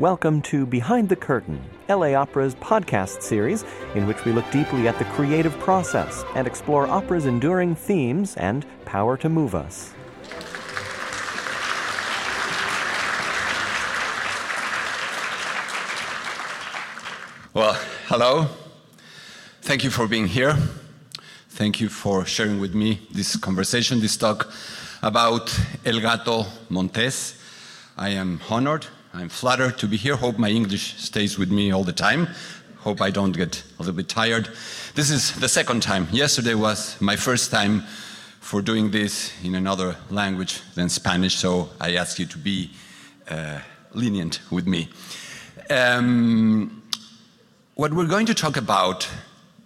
Welcome to Behind the Curtain, LA Opera's podcast series, in which we look deeply at the creative process and explore opera's enduring themes and power to move us. Well, hello. Thank you for being here. Thank you for sharing with me this conversation, this talk about El Gato Montes. I am honored, I'm flattered to be here. Hope my English stays with me all the time. Hope I don't get a little bit tired. This is the second time. Yesterday was my first time for doing this in another language than Spanish, so I ask you to be uh, lenient with me. Um, what we're going to talk about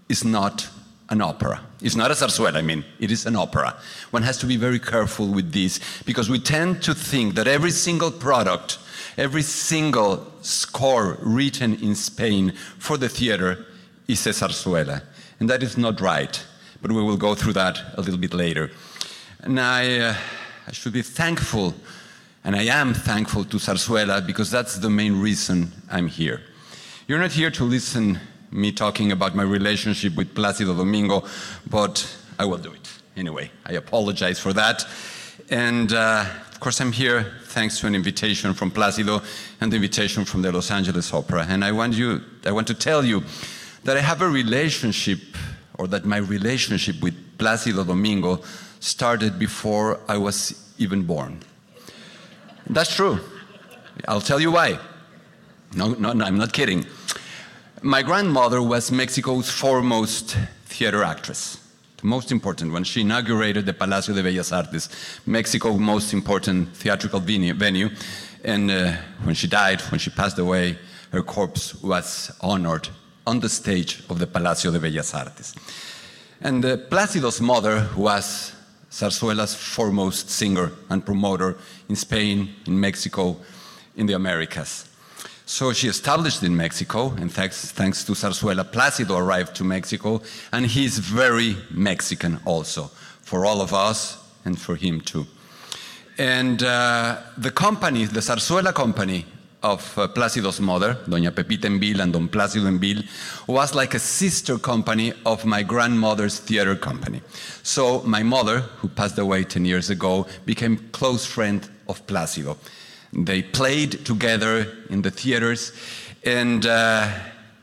is not an opera. It's not a zarzuela, I mean, it is an opera. One has to be very careful with this because we tend to think that every single product, every single score written in Spain for the theater is a zarzuela. And that is not right, but we will go through that a little bit later. And I, uh, I should be thankful, and I am thankful to zarzuela because that's the main reason I'm here. You're not here to listen me talking about my relationship with Placido Domingo, but I will do it anyway. I apologize for that. And uh, of course, I'm here thanks to an invitation from Placido and the invitation from the Los Angeles Opera. And I want you, I want to tell you that I have a relationship, or that my relationship with Placido Domingo started before I was even born. That's true. I'll tell you why. No, no, no, I'm not kidding. My grandmother was Mexico's foremost theater actress, most important one. She inaugurated the Palacio de Bellas Artes, Mexico's most important theatrical venue. And uh, when she died, when she passed away, her corpse was honored on the stage of the Palacio de Bellas Artes. And uh, Placido's mother was Zarzuela's foremost singer and promoter in Spain, in Mexico, in the Americas. So she established in Mexico, and thanks, thanks to Zarzuela, Placido arrived to Mexico, and he's very Mexican also, for all of us and for him too. And uh, the company, the Zarzuela company of uh, Placido's mother, Doña Pepita Embil and Don Placido Embil, was like a sister company of my grandmother's theater company. So my mother, who passed away 10 years ago, became close friend of Placido. They played together in the theaters, and uh,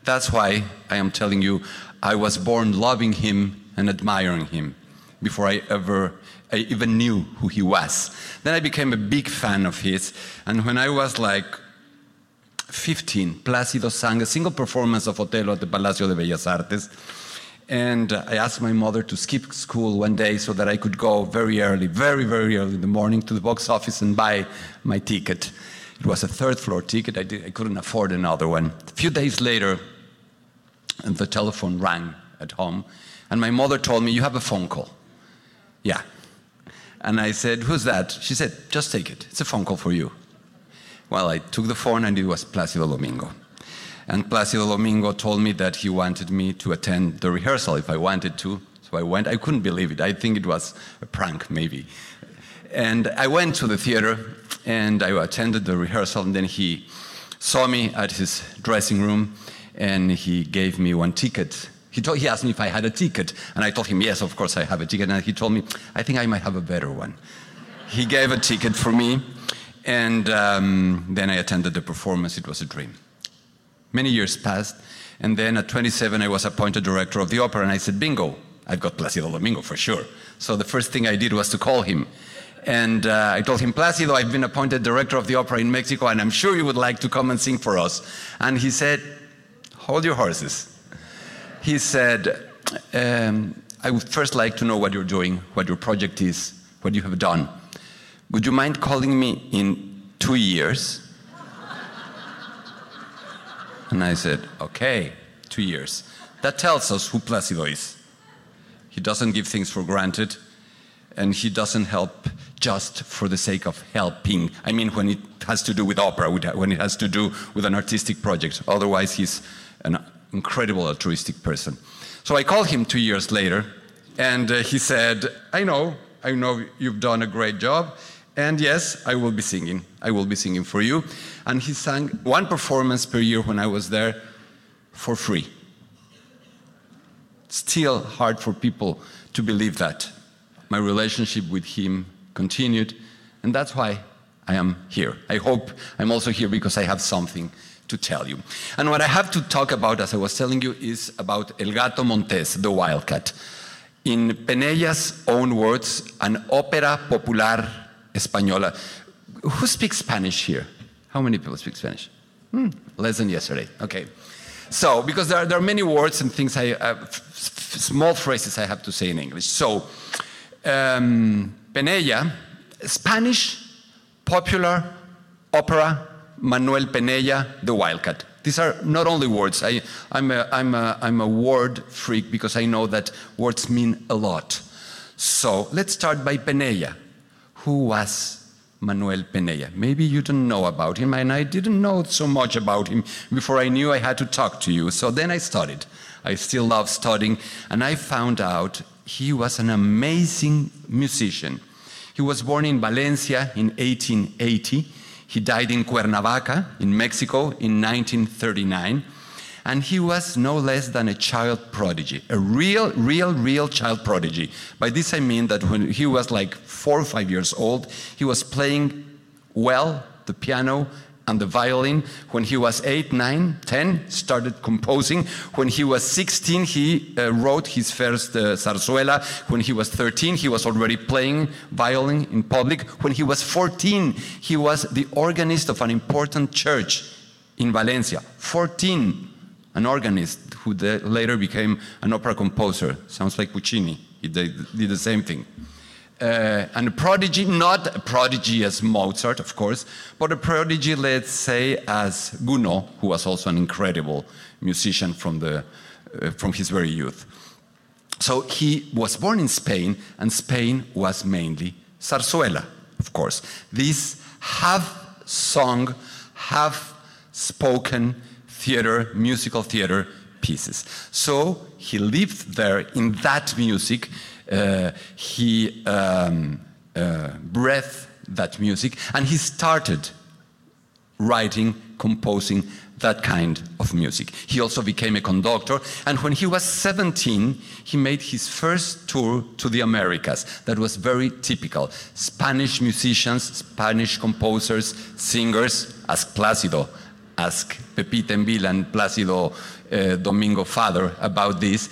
that's why I am telling you, I was born loving him and admiring him before I ever I even knew who he was. Then I became a big fan of his, and when I was like 15, Plácido sang a single performance of Otelo at the Palacio de Bellas Artes. And I asked my mother to skip school one day so that I could go very early, very, very early in the morning to the box office and buy my ticket. It was a third floor ticket. I, did, I couldn't afford another one. A few days later, the telephone rang at home, and my mother told me, You have a phone call. Yeah. And I said, Who's that? She said, Just take it. It's a phone call for you. Well, I took the phone, and it was Placido Domingo. And Placido Domingo told me that he wanted me to attend the rehearsal if I wanted to. So I went. I couldn't believe it. I think it was a prank, maybe. And I went to the theater and I attended the rehearsal. And then he saw me at his dressing room and he gave me one ticket. He, told, he asked me if I had a ticket. And I told him, yes, of course I have a ticket. And he told me, I think I might have a better one. He gave a ticket for me. And um, then I attended the performance. It was a dream. Many years passed, and then at 27, I was appointed director of the opera, and I said, Bingo, I've got Placido Domingo for sure. So the first thing I did was to call him. And uh, I told him, Placido, I've been appointed director of the opera in Mexico, and I'm sure you would like to come and sing for us. And he said, Hold your horses. He said, um, I would first like to know what you're doing, what your project is, what you have done. Would you mind calling me in two years? And I said, okay, two years. That tells us who Placido is. He doesn't give things for granted, and he doesn't help just for the sake of helping. I mean, when it has to do with opera, when it has to do with an artistic project. Otherwise, he's an incredible altruistic person. So I called him two years later, and uh, he said, I know, I know you've done a great job, And yes, I will be singing. I will be singing for you. And he sang one performance per year when I was there for free. Still hard for people to believe that. My relationship with him continued, and that's why I am here. I hope I'm also here because I have something to tell you. And what I have to talk about, as I was telling you, is about El Gato Montes, the wildcat. In Penella's own words, an ópera popular española. Who speaks Spanish here? How many people speak Spanish? Hmm, less than yesterday. Okay. So, because there are, there are many words and things, I, uh, small phrases I have to say in English. So, um, Penella, Spanish, popular, opera, Manuel Penella, the Wildcat. These are not only words. I, am a, I'm, a, I'm a word freak because I know that words mean a lot. So let's start by Penella. Who was Manuel Penella? Maybe you don't know about him, and I didn't know so much about him before I knew I had to talk to you. So then I studied. I still love studying, and I found out he was an amazing musician. He was born in Valencia in 1880. He died in Cuernavaca, in Mexico, in 1939. And he was no less than a child prodigy, a real, real, real child prodigy. By this I mean that when he was like four or five years old, he was playing well the piano and the violin. When he was 8, nine, ten, started composing. When he was 16, he uh, wrote his first uh, zarzuela. When he was 13, he was already playing violin in public. When he was 14, he was the organist of an important church in Valencia. 14, an organist who later became an opera composer. Sounds like Puccini. He did the same thing uh, and a prodigy, not a prodigy as Mozart, of course, but a prodigy, let's say, as Gounod, who was also an incredible musician from, the, uh, from his very youth. So he was born in Spain, and Spain was mainly zarzuela, of course. These half song, half spoken theater, musical theater pieces. So he lived there in that music uh, he um, uh, breathed that music and he started writing, composing that kind of music. He also became a conductor, and when he was 17, he made his first tour to the Americas. That was very typical. Spanish musicians, Spanish composers, singers, as Plácido, ask Pepita en Vila and Plácido uh, Domingo Father about this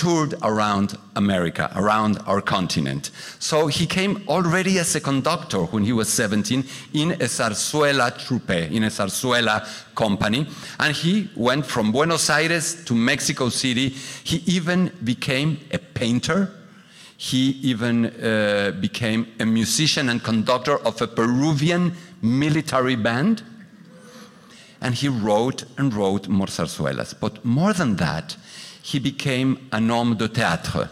toured around America, around our continent. So he came already as a conductor when he was 17 in a zarzuela troupe, in a zarzuela company. And he went from Buenos Aires to Mexico City. He even became a painter. He even uh, became a musician and conductor of a Peruvian military band. And he wrote and wrote more zarzuelas. But more than that, he became un homme de théâtre,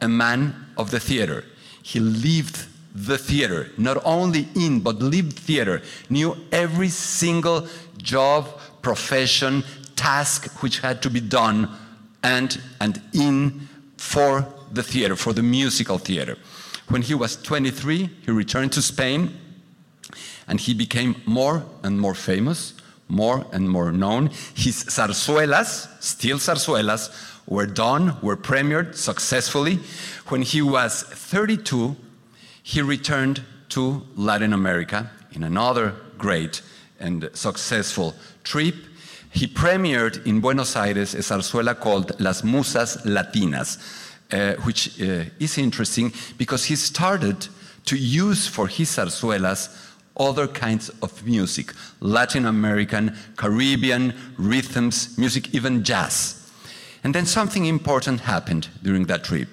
a man of the theater. He lived the theater, not only in, but lived theater, knew every single job, profession, task which had to be done and, and in for the theater, for the musical theater. When he was 23, he returned to Spain and he became more and more famous more and more known. His zarzuelas, still zarzuelas, were done, were premiered successfully. When he was 32, he returned to Latin America in another great and successful trip. He premiered in Buenos Aires a zarzuela called Las Musas Latinas, uh, which uh, is interesting because he started to use for his zarzuelas other kinds of music Latin American, Caribbean, rhythms, music, even jazz. And then something important happened during that trip.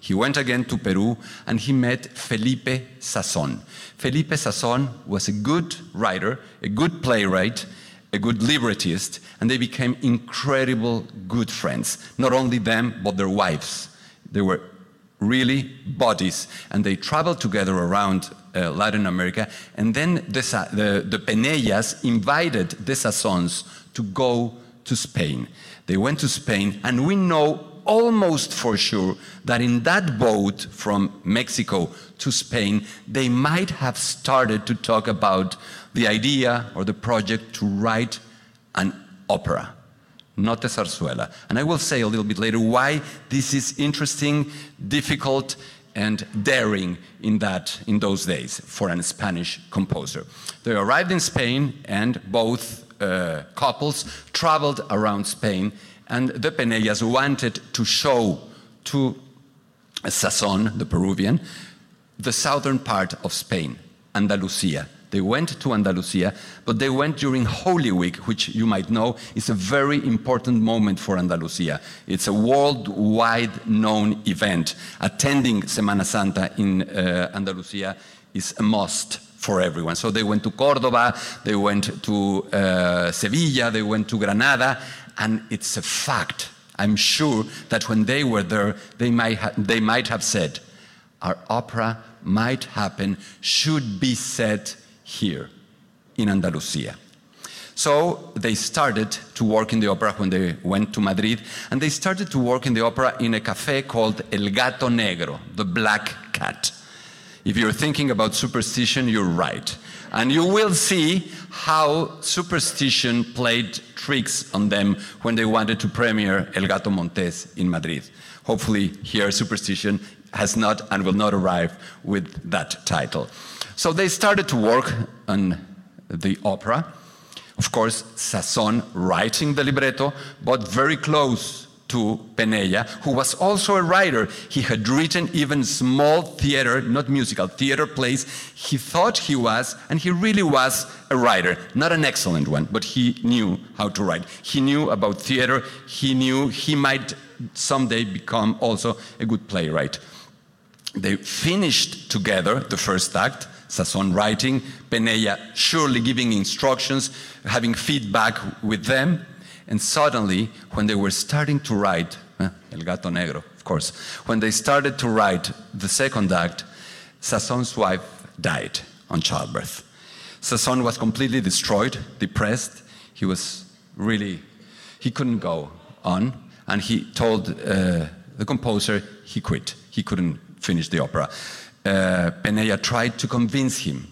He went again to Peru and he met Felipe Sassone. Felipe Sassone was a good writer, a good playwright, a good librettist, and they became incredible good friends. Not only them, but their wives. They were really bodies, and they traveled together around uh, Latin America. And then the, the, the Penellas invited the Sassones to go to Spain. They went to Spain, and we know almost for sure that in that boat from Mexico to Spain, they might have started to talk about the idea or the project to write an opera, not a zarzuela. And I will say a little bit later why this is interesting, difficult, and daring in that in those days for a Spanish composer. They arrived in Spain, and both uh, couples traveled around Spain, and the Penellas wanted to show to Sassone, the Peruvian, the southern part of Spain, Andalusia. They went to Andalusia, but they went during Holy Week, which you might know is a very important moment for Andalusia. It's a worldwide known event. Attending Semana Santa in uh, Andalusia is a must for everyone. So they went to Cordoba, they went to uh, Sevilla, they went to Granada, and it's a fact. I'm sure that when they were there, they might, ha- they might have said, Our opera might happen, should be set here in Andalusia. So they started to work in the opera when they went to Madrid, and they started to work in the opera in a cafe called El Gato Negro, the Black Cat. If you're thinking about superstition, you're right. And you will see how superstition played tricks on them when they wanted to premiere El Gato Montes in Madrid. Hopefully, here superstition has not and will not arrive with that title. So they started to work on the opera. Of course, Sassone writing the libretto, but very close to Penella, who was also a writer. He had written even small theater, not musical, theater plays. He thought he was, and he really was a writer. Not an excellent one, but he knew how to write. He knew about theater. He knew he might someday become also a good playwright. They finished together the first act, Sassone writing, Penella surely giving instructions, having feedback with them. And suddenly, when they were starting to write, eh, El Gato Negro, of course, when they started to write the second act, Sassone's wife died on childbirth. Sassone was completely destroyed, depressed. He was really, he couldn't go on. And he told uh, the composer he quit. He couldn't finish the opera. Uh, tried to convince him,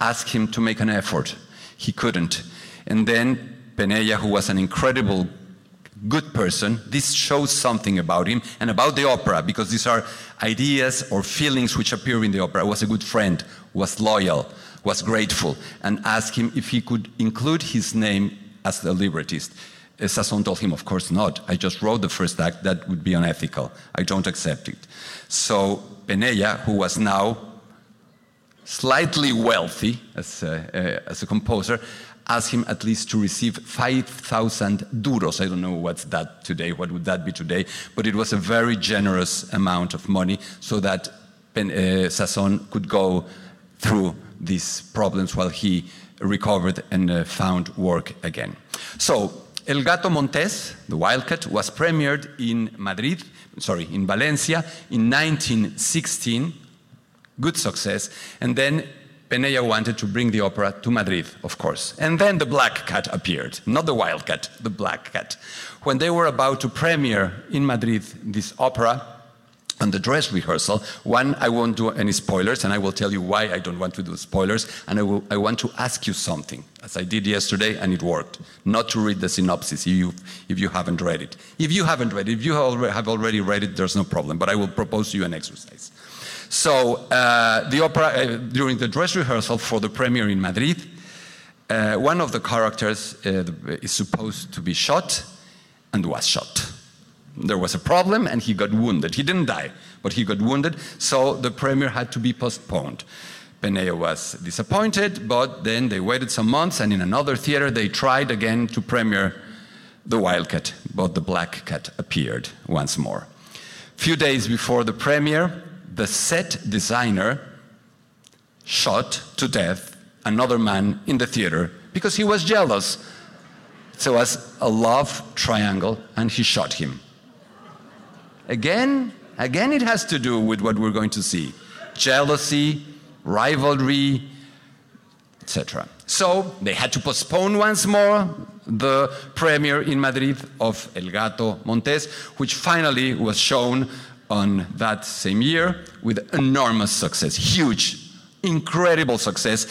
ask him to make an effort. He couldn't. And then Penella, who was an incredible good person, this shows something about him and about the opera, because these are ideas or feelings which appear in the opera. Was a good friend, was loyal, was grateful, and asked him if he could include his name as the librettist. Sassone told him, Of course not. I just wrote the first act. That would be unethical. I don't accept it. So Penella, who was now slightly wealthy as a, uh, as a composer, asked him at least to receive 5,000 duros. I don't know what's that today, what would that be today, but it was a very generous amount of money so that Pen, uh, Sassone could go through these problems while he recovered and uh, found work again. So, El Gato Montes, the Wildcat, was premiered in Madrid, sorry, in Valencia in 1916. Good success. And then Penella wanted to bring the opera to Madrid, of course. And then the Black Cat appeared, not the Wildcat, the Black Cat. When they were about to premiere in Madrid this opera, on the dress rehearsal, one, I won't do any spoilers, and I will tell you why I don't want to do spoilers, and I, will, I want to ask you something, as I did yesterday, and it worked. Not to read the synopsis if you, if you haven't read it. If you haven't read it, if you have already read it, there's no problem, but I will propose to you an exercise. So, uh, the opera, uh, during the dress rehearsal for the premiere in Madrid, uh, one of the characters uh, is supposed to be shot and was shot there was a problem and he got wounded. He didn't die, but he got wounded, so the premiere had to be postponed. Penella was disappointed, but then they waited some months and in another theater they tried again to premiere The Wildcat, but The Black Cat appeared once more. Few days before the premiere, the set designer shot to death another man in the theater because he was jealous. So it was a love triangle and he shot him. Again, again, it has to do with what we're going to see jealousy, rivalry, etc. So they had to postpone once more the premiere in Madrid of El Gato Montes, which finally was shown on that same year with enormous success, huge, incredible success,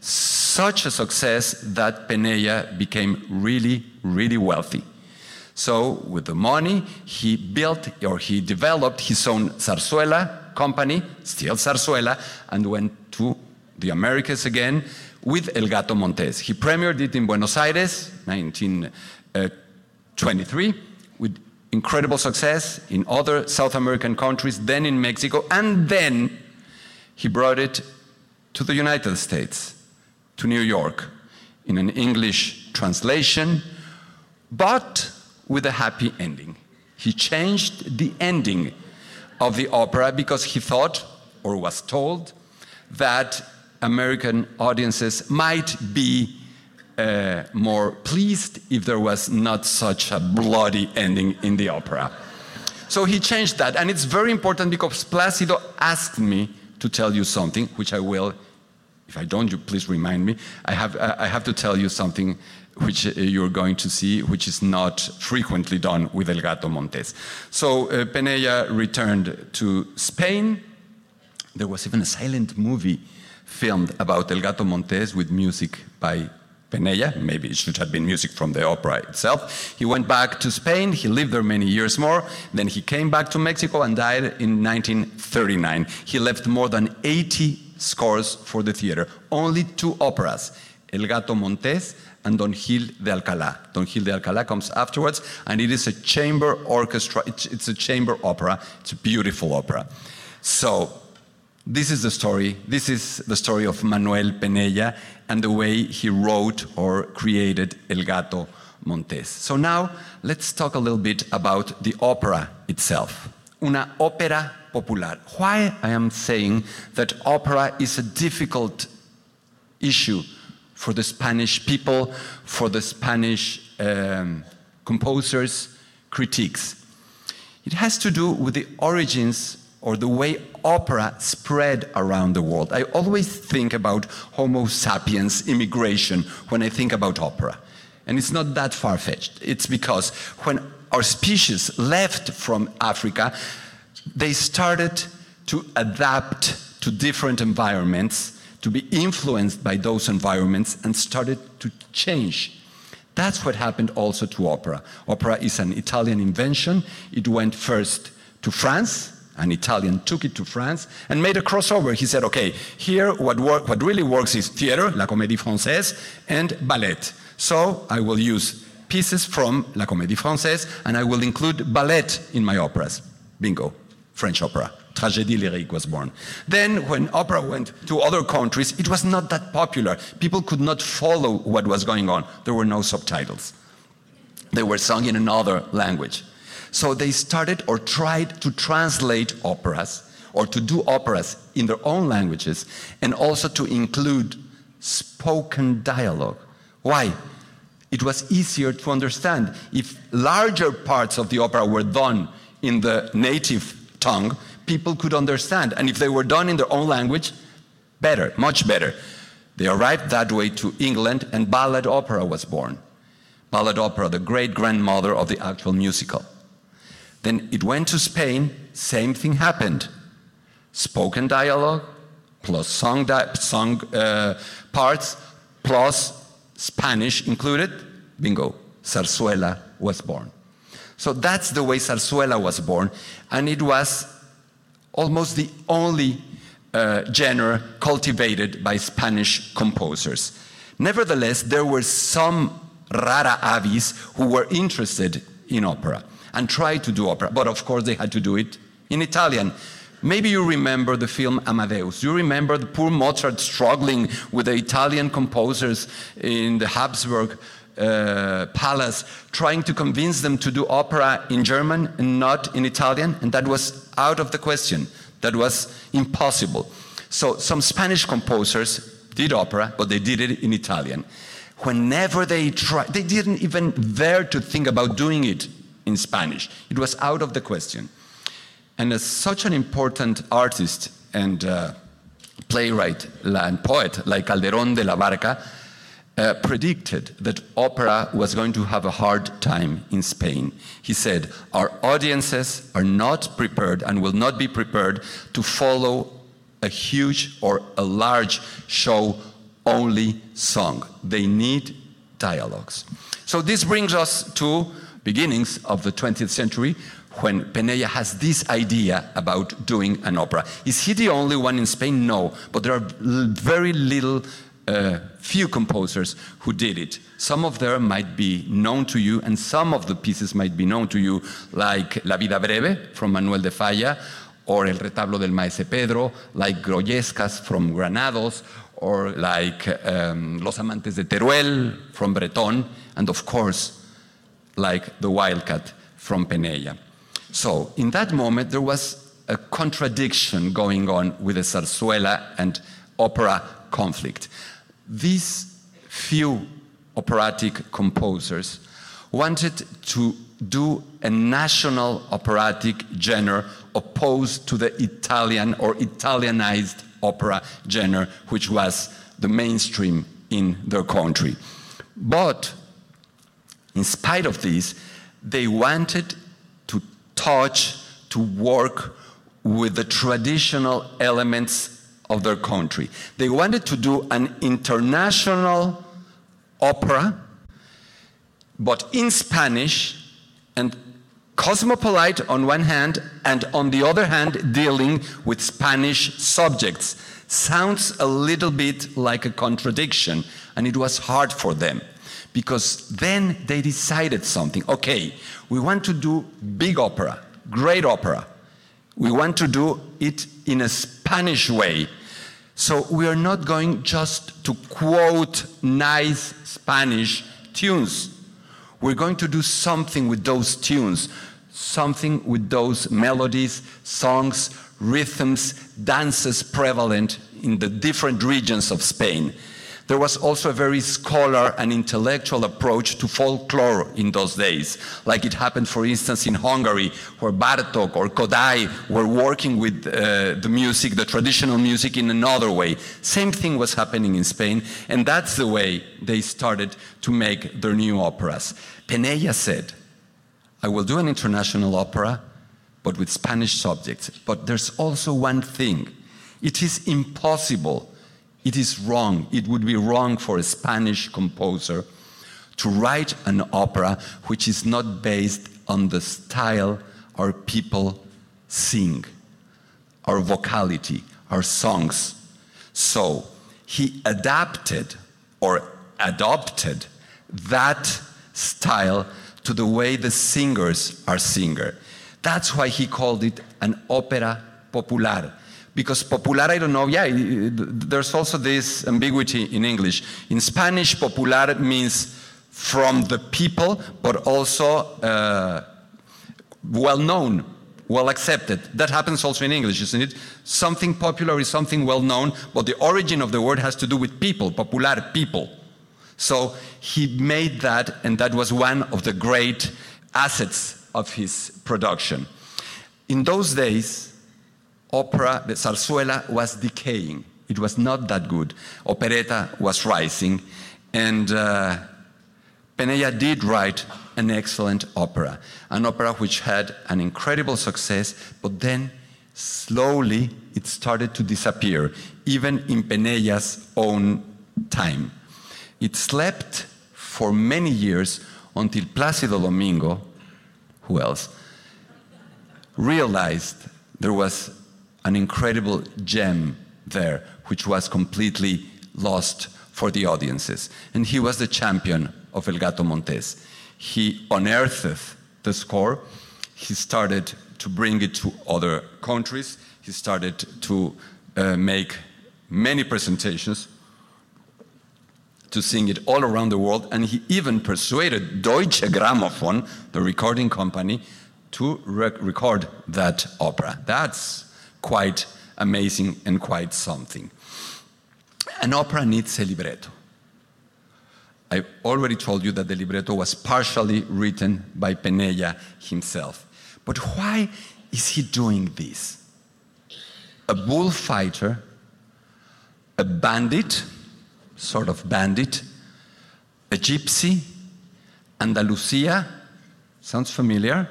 such a success that Penella became really, really wealthy. So, with the money, he built or he developed his own zarzuela company, still zarzuela, and went to the Americas again with El Gato Montes. He premiered it in Buenos Aires, 1923, uh, with incredible success in other South American countries, then in Mexico, and then he brought it to the United States, to New York, in an English translation, but with a happy ending. He changed the ending of the opera because he thought, or was told, that American audiences might be uh, more pleased if there was not such a bloody ending in the opera. So he changed that, and it's very important because Placido asked me to tell you something, which I will. If I don't, you please remind me. I have, I have to tell you something which uh, you're going to see, which is not frequently done with El Gato Montes. So uh, Penella returned to Spain. There was even a silent movie filmed about El Gato Montes with music by Penella. Maybe it should have been music from the opera itself. He went back to Spain. He lived there many years more. Then he came back to Mexico and died in 1939. He left more than 80 scores for the theater, only two operas, El Gato Montes and Don Gil de Alcalá. Don Gil de Alcalá comes afterwards, and it is a chamber orchestra. It's, a chamber opera. It's a beautiful opera. So this is the story. This is the story of Manuel Penella and the way he wrote or created El Gato Montes. So now let's talk a little bit about the opera itself. Una ópera popular. Why I am saying that opera is a difficult issue for the Spanish people, for the Spanish um, composers, critiques. It has to do with the origins or the way opera spread around the world. I always think about Homo sapiens immigration when I think about opera. And it's not that far fetched. It's because when our species left from Africa, they started to adapt to different environments, to be influenced by those environments, and started to change. That's what happened also to opera. Opera is an Italian invention. It went first to France, an Italian, took it to France and made a crossover. He said, okay, here what, work, what really works is theater, La Comédie Française, and ballet. So I will use pieces from La Comédie Française and I will include ballet in my operas. Bingo, French opera. Tragédie lyrique was born. Then, when opera went to other countries, it was not that popular. People could not follow what was going on. There were no subtitles. They were sung in another language. So they started or tried to translate operas or to do operas in their own languages and also to include spoken dialogue. Why? It was easier to understand. If larger parts of the opera were done in the native tongue, people could understand. And if they were done in their own language, better, much better. They arrived that way to England, and ballad opera was born. Ballad opera, the great grandmother of the actual musical. Then it went to Spain, same thing happened. Spoken dialogue plus song, di- song uh, parts plus Spanish included, bingo, zarzuela was born. So that's the way zarzuela was born, and it was almost the only uh, genre cultivated by Spanish composers. Nevertheless, there were some rara avis who were interested in opera and tried to do opera, but of course they had to do it in Italian. Maybe you remember the film Amadeus. You remember the poor Mozart struggling with the Italian composers in the Habsburg uh, palace, trying to convince them to do opera in German and not in Italian, and that was out of the question. That was impossible. So some Spanish composers did opera, but they did it in Italian. Whenever they tried, they didn't even dare to think about doing it in Spanish. It was out of the question. And as such an important artist and uh, playwright and poet like Calderón de la Barca uh, predicted that opera was going to have a hard time in Spain. He said, Our audiences are not prepared and will not be prepared to follow a huge or a large show only song. They need dialogues. So this brings us to beginnings of the 20th century when Penella has this idea about doing an opera. Is he the only one in Spain? No, but there are very little few composers who did it. Some of them might be known to you, and some of the pieces might be known to you, like La Vida Breve from Manuel de Falla, or El Retablo del Maese Pedro, like Goyescas from Granados, or like um, Los Amantes de Teruel from Breton, and of course, like The Wildcat from Penella. So, in that moment, there was a contradiction going on with the zarzuela and opera conflict. These few operatic composers wanted to do a national operatic genre opposed to the Italian or Italianized opera genre, which was the mainstream in their country. But in spite of this, they wanted to touch, to work with the traditional elements of their country. They wanted to do an international opera, but in Spanish and cosmopolite on one hand, and on the other hand, dealing with Spanish subjects. Sounds a little bit like a contradiction, and it was hard for them because then they decided something. Okay, we want to do big opera, great opera. We want to do it in a Spanish way. So we are not going just to quote nice Spanish tunes. We're going to do something with those tunes, something with those melodies, songs, rhythms, dances prevalent in the different regions of Spain. There was also a very scholar and intellectual approach to folklore in those days, like it happened, for instance, in Hungary, where Bartok or Kodály were working with uh, the music, the traditional music, in another way. Same thing was happening in Spain, and that's the way they started to make their new operas. Penella said, I will do an international opera, but with Spanish subjects. But there's also one thing it is impossible it is wrong. It would be wrong for a Spanish composer to write an opera which is not based on the style our people sing, our vocality, our songs. So he adapted or adopted that style to the way the singers are singer. That's why he called it an opera popular because popular, I don't know, yeah, there's also this ambiguity in English. In Spanish, popular means from the people, but also uh, well known, well accepted. That happens also in English, isn't it? Something popular is something well known, but the origin of the word has to do with people, popular, people. So he made that, and that was one of the great assets of his production. In those days, opera, the zarzuela was decaying. It was not that good. Operetta was rising, and uh, Penella did write an excellent opera, an opera which had an incredible success, but then slowly it started to disappear, even in Penella's own time. It slept for many years until Placido Domingo, who else, realized there was an incredible gem there, which was completely lost for the audiences. And he was the champion of El Gato Montes. He unearthed the score. He started to bring it to other countries. He started to uh, make many presentations to sing it all around the world. And he even persuaded Deutsche Grammophon, the recording company, to rec record that opera. That's quite amazing and quite something. An opera needs a libretto. I already told you that the libretto was partially written by Penella himself. But why is he doing this? A bullfighter a bandit, sort of bandit, a gypsy, Andalusia. Sounds familiar?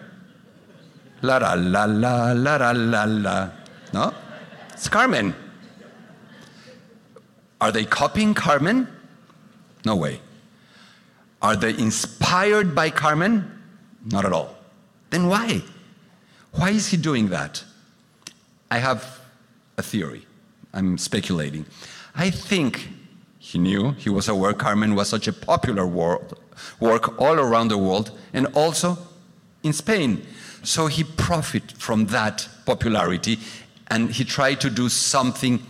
La la la la la la la la. No? It's Carmen. Are they copying Carmen? No way. Are they inspired by Carmen? Not at all. Then why? Why is he doing that? I have a theory. I'm speculating. I think he knew, he was aware Carmen was such a popular work all around the world and also in Spain. So he profited from that popularity and he tried to do something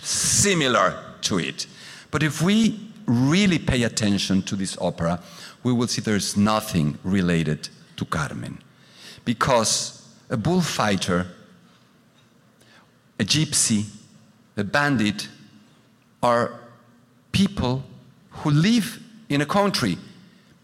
similar to it. But if we really pay attention to this opera, we will see there's nothing related to Carmen. Because a bullfighter, a gypsy, a bandit are people who live in a country.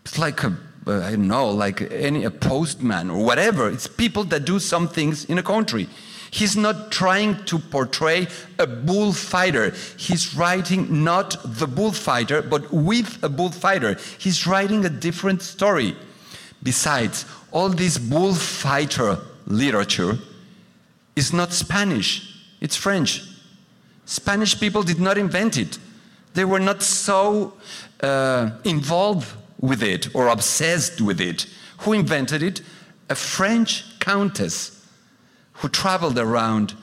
It's like a uh, I don't know, like any a postman or whatever. It's people that do some things in a country. He's not trying to portray a bullfighter. He's writing not the bullfighter, but with a bullfighter. He's writing a different story. Besides, all this bullfighter literature is not Spanish, it's French. Spanish people did not invent it. They were not so uh, involved with it or obsessed with it. Who invented it? A French countess who traveled around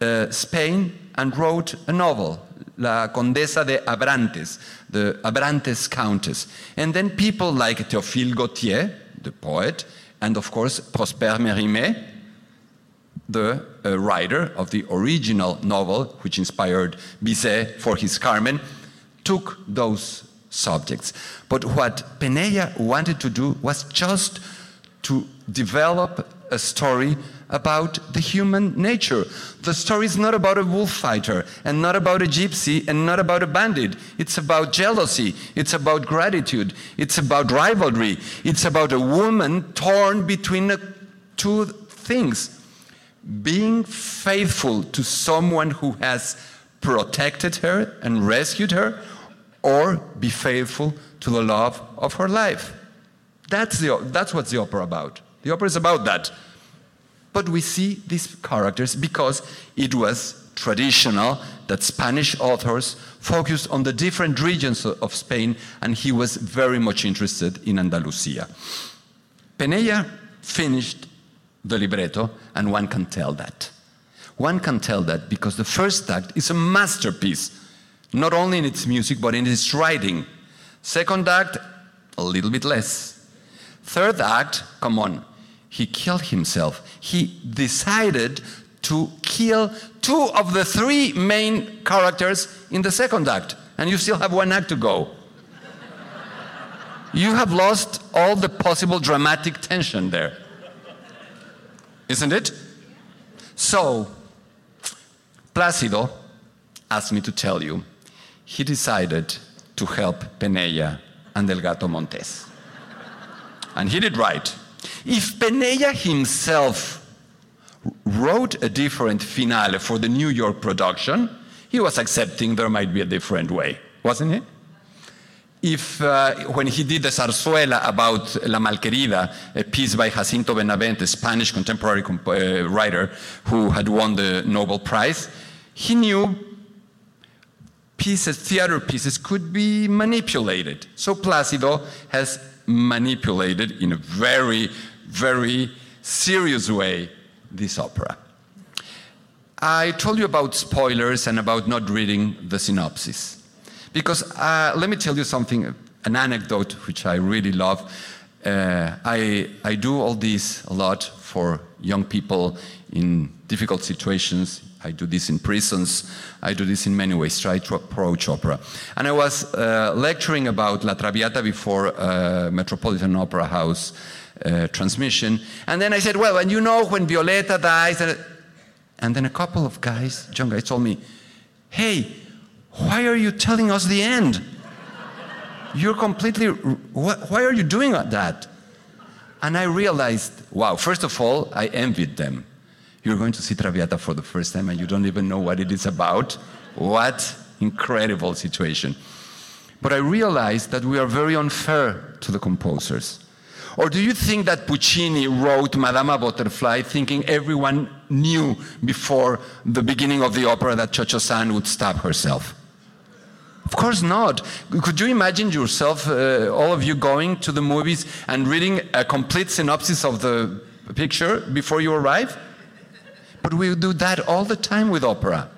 uh, Spain and wrote a novel, La Condesa de Abrantes, the Abrantes Countess. And then people like Théophile Gautier, the poet, and of course Prosper Mérimée, the uh, writer of the original novel, which inspired Bizet for his Carmen, took those subjects. But what Penella wanted to do was just to develop a story about the human nature. The story is not about a wolf fighter and not about a gypsy and not about a bandit. It's about jealousy. It's about gratitude. It's about rivalry. It's about a woman torn between two things being faithful to someone who has protected her and rescued her, or be faithful to the love of her life. That's, the, that's what the opera about. The opera is about that. But we see these characters because it was traditional that Spanish authors focused on the different regions of Spain, and he was very much interested in Andalusia. Penella finished the libretto, and one can tell that. One can tell that because the first act is a masterpiece, not only in its music, but in its writing. Second act, a little bit less. Third act, come on, he killed himself. He decided to kill two of the three main characters in the second act, and you still have one act to go. you have lost all the possible dramatic tension there. Isn't it? So, Plácido asked me to tell you he decided to help Penella and El Gato Montes. And he did right. If Penella himself wrote a different finale for the New York production, he was accepting there might be a different way, wasn't he? if uh, when he did the zarzuela about La Malquerida, a piece by Jacinto Benavente, a Spanish contemporary comp- uh, writer who had won the Nobel Prize, he knew pieces, theater pieces, could be manipulated. So Plácido has manipulated in a very, very serious way this opera. I told you about spoilers and about not reading the synopsis. Because uh, let me tell you something, an anecdote which I really love. Uh, I, I do all this a lot for young people in difficult situations. I do this in prisons. I do this in many ways, try to approach opera. And I was uh, lecturing about La Traviata before uh, Metropolitan Opera House uh, transmission. And then I said, well, and you know when Violeta dies, and, and then a couple of guys, young guys, told me, hey, why are you telling us the end? You're completely, why are you doing that? And I realized, wow, first of all, I envied them You're going to see Traviata for the first time and you don't even know what it is about. What incredible situation. But I realized that we are very unfair to the composers. Or do you think that Puccini wrote Madama Butterfly thinking everyone knew before the beginning of the opera that Cho-Cho-San would stab herself? Of course not. Could you imagine yourself, uh, all of you, going to the movies and reading a complete synopsis of the picture before you arrive? But we do that all the time with opera.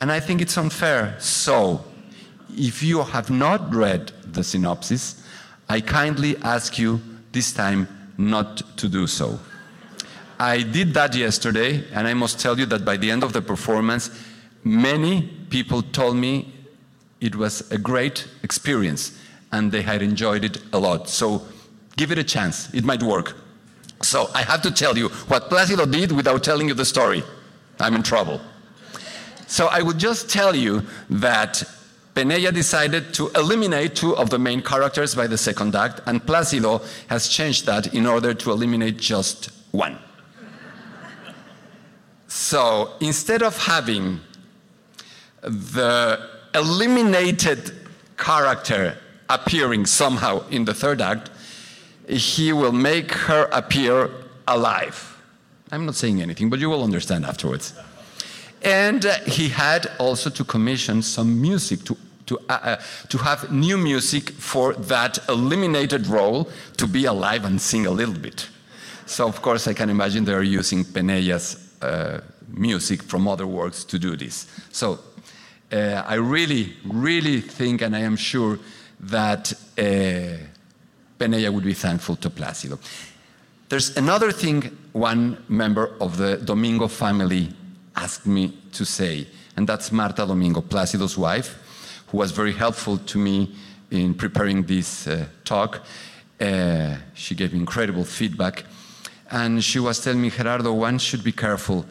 And I think it's unfair. So, if you have not read the synopsis, I kindly ask you this time not to do so. I did that yesterday, and I must tell you that by the end of the performance, many people told me it was a great experience and they had enjoyed it a lot. So give it a chance, it might work. So I have to tell you what Placido did without telling you the story. I'm in trouble. So I would just tell you that Penella decided to eliminate two of the main characters by the second act, and Placido has changed that in order to eliminate just one. so instead of having the eliminated character appearing somehow in the third act, he will make her appear alive. I'm not saying anything, but you will understand afterwards. And uh, he had also to commission some music to, to, uh, uh, to have new music for that eliminated role to be alive and sing a little bit. So, of course, I can imagine they're using Penella's uh, music from other works to do this. So, uh, I really, really think, and I am sure that uh, Penella would be thankful to Placido. There's another thing one member of the Domingo family asked me to say, and that's Marta Domingo, Placido's wife, who was very helpful to me in preparing this uh, talk. Uh, she gave incredible feedback. And she was telling me, Gerardo, one should be careful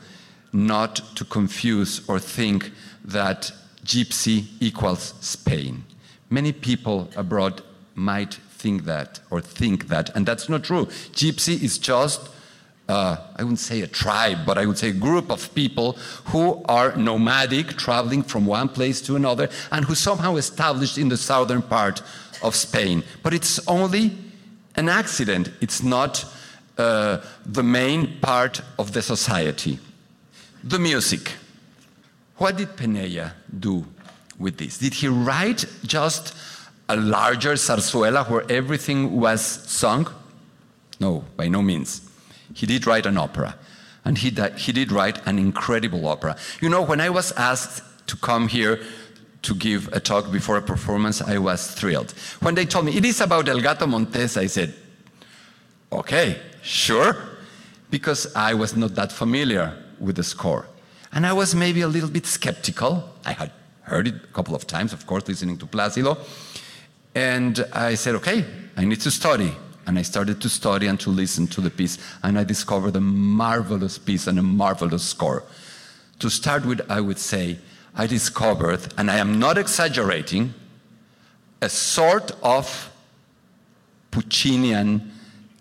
not to confuse or think that gypsy equals Spain. Many people abroad might think that or think that, and that's not true. Gypsy is just, uh, I wouldn't say a tribe, but I would say a group of people who are nomadic, traveling from one place to another, and who somehow established in the southern part of Spain. But it's only an accident, it's not uh, the main part of the society. The music. What did Penella do with this? Did he write just a larger zarzuela where everything was sung? No, by no means. He did write an opera, and he, he did write an incredible opera. You know, when I was asked to come here to give a talk before a performance, I was thrilled. When they told me it is about El Gato Montes, I said, okay, sure, because I was not that familiar with the score. And I was maybe a little bit skeptical. I had heard it a couple of times, of course, listening to Placido. And I said, okay, I need to study. And I started to study and to listen to the piece. And I discovered a marvelous piece and a marvelous score. To start with, I would say, I discovered, and I am not exaggerating, a sort of Puccinian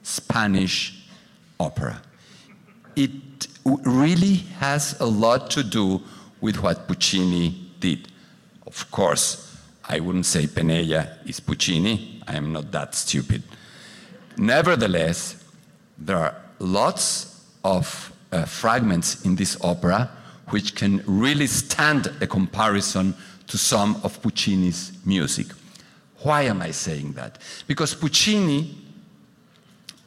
Spanish opera. It really has a lot to do with what Puccini did. Of course, I wouldn't say Penella is Puccini. I am not that stupid. Nevertheless, there are lots of uh, fragments in this opera which can really stand a comparison to some of Puccini's music. Why am I saying that? Because Puccini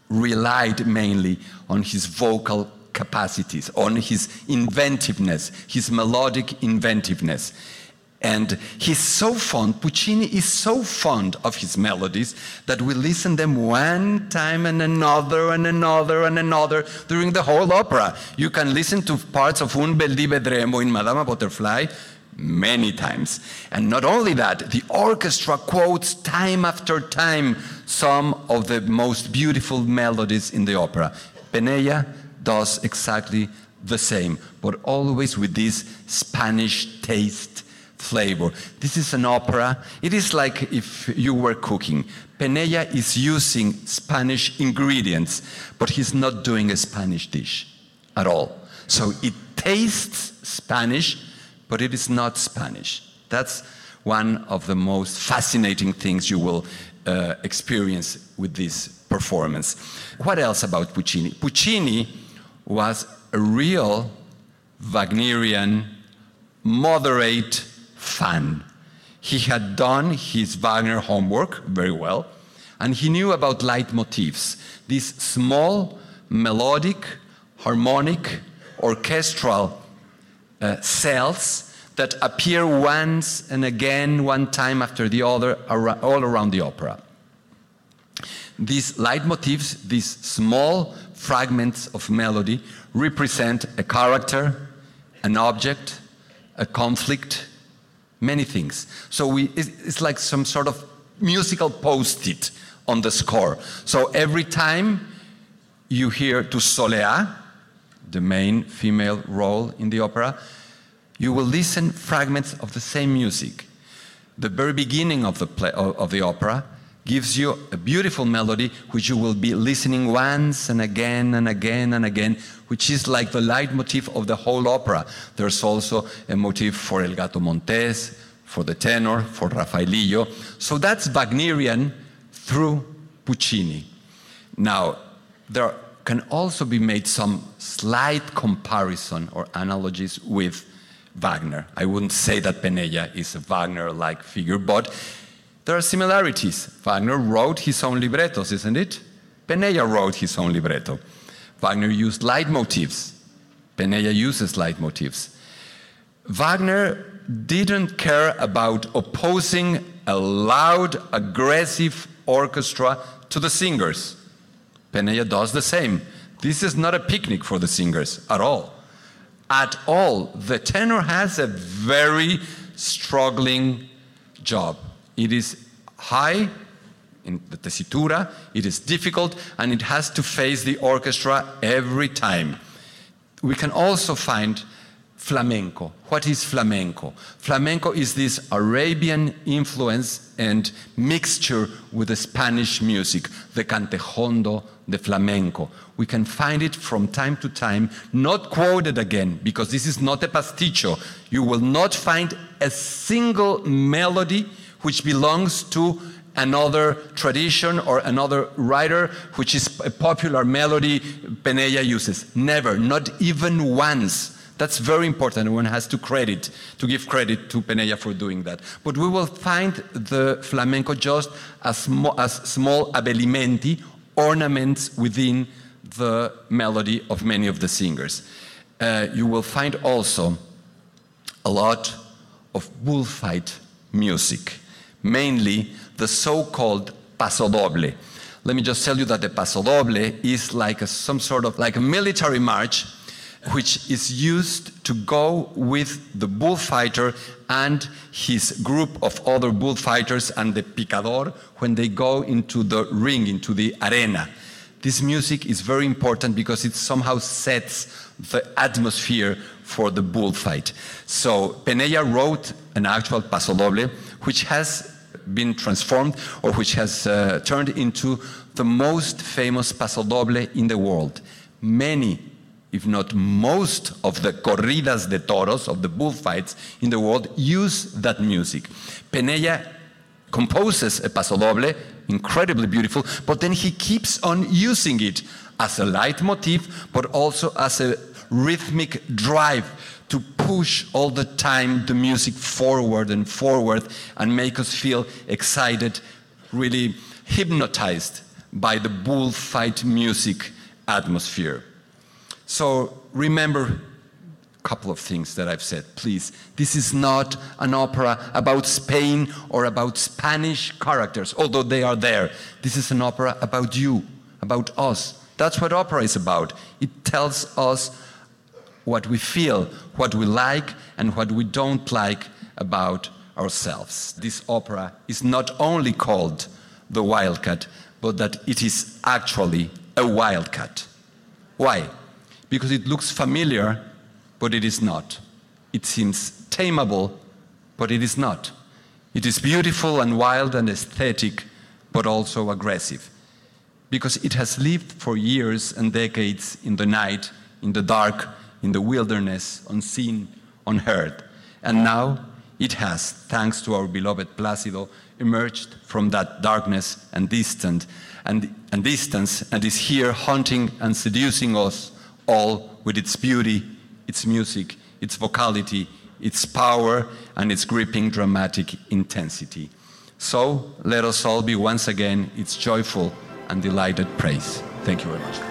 relied mainly on his vocal capacities, on his inventiveness, his melodic inventiveness. And he's so fond, Puccini is so fond of his melodies that we listen them one time and another and another and another during the whole opera. You can listen to parts of Un bel di vedremo in Madama Butterfly many times. And not only that, the orchestra quotes time after time some of the most beautiful melodies in the opera. Penella does exactly the same, but always with this Spanish taste flavor. This is an opera. It is like if you were cooking. Penella is using Spanish ingredients, but he's not doing a Spanish dish at all. So it tastes Spanish, but it is not Spanish. That's one of the most fascinating things you will uh, experience with this performance. What else about Puccini? Puccini was a real Wagnerian, moderate fan. He had done his Wagner homework very well, and he knew about leitmotifs, these small, melodic, harmonic, orchestral uh, cells that appear once and again, one time after the other, all around the opera. These leitmotifs, these small fragments of melody, represent a character, an object, a conflict, many things. So we, it's like some sort of musical post it on the score. So every time you hear to Soleá, the main female role in the opera, you will listen fragments of the same music. The very beginning of the, play, of the opera gives you a beautiful melody which you will be listening once and again and again and again, which is like the leitmotif of the whole opera. There's also a motif for El Gato Montés, for the tenor, for Rafaelillo. So that's Wagnerian through Puccini. Now, there can also be made some slight comparison or analogies with Wagner. I wouldn't say that Penella is a Wagner like figure, but there are similarities. Wagner wrote his own librettos, isn't it? Penella wrote his own libretto. Wagner used leitmotifs. Penella uses leitmotifs. Wagner didn't care about opposing a loud, aggressive orchestra to the singers. Penella does the same. This is not a picnic for the singers at all. At all. The tenor has a very struggling job. It is high in the tessitura, it is difficult, and it has to face the orchestra every time. We can also find flamenco. What is flamenco? Flamenco is this Arabian influence and mixture with the Spanish music, the cante jondo, the flamenco. We can find it from time to time, not quoted again, because this is not a pasticcio. You will not find a single melody which belongs to another tradition or another writer, which is a popular melody Penella uses. Never, not even once. That's very important. One has to credit, to give credit to Penella for doing that. But we will find the flamenco just as, sm as small abbellimenti, ornaments within the melody of many of the singers. Uh, you will find also a lot of bullfight music, mainly the so-called paso doble. Let me just tell you that the paso doble is like a, some sort of like a military march which is used to go with the bullfighter and his group of other bullfighters and the picador when they go into the ring, into the arena. This music is very important because it somehow sets the atmosphere for the bullfight. So Penella wrote an actual pasodoble, which has been transformed or which has uh, turned into the most famous pasodoble in the world. Many if not most of the corridas de toros, of the bullfights in the world, use that music. Penella composes a pasodoble, incredibly beautiful, but then he keeps on using it as a leitmotif, but also as a rhythmic drive to push all the time the music forward and forward and make us feel excited, really hypnotized by the bullfight music atmosphere. So remember a couple of things that I've said, please. This is not an opera about Spain or about Spanish characters, although they are there. This is an opera about you, about us. That's what opera is about. It tells us what we feel, what we like, and what we don't like about ourselves. This opera is not only called The Wildcat, but that it is actually a wildcat. Why? because it looks familiar, but it is not. It seems tameable, but it is not. It is beautiful and wild and aesthetic, but also aggressive, because it has lived for years and decades in the night, in the dark, in the wilderness, unseen, unheard. And now it has, thanks to our beloved Placido, emerged from that darkness and distant and, and distance and is here haunting and seducing us all with its beauty, its music, its vocality, its power, and its gripping dramatic intensity. So let us all be once again its joyful and delighted praise. Thank you very much.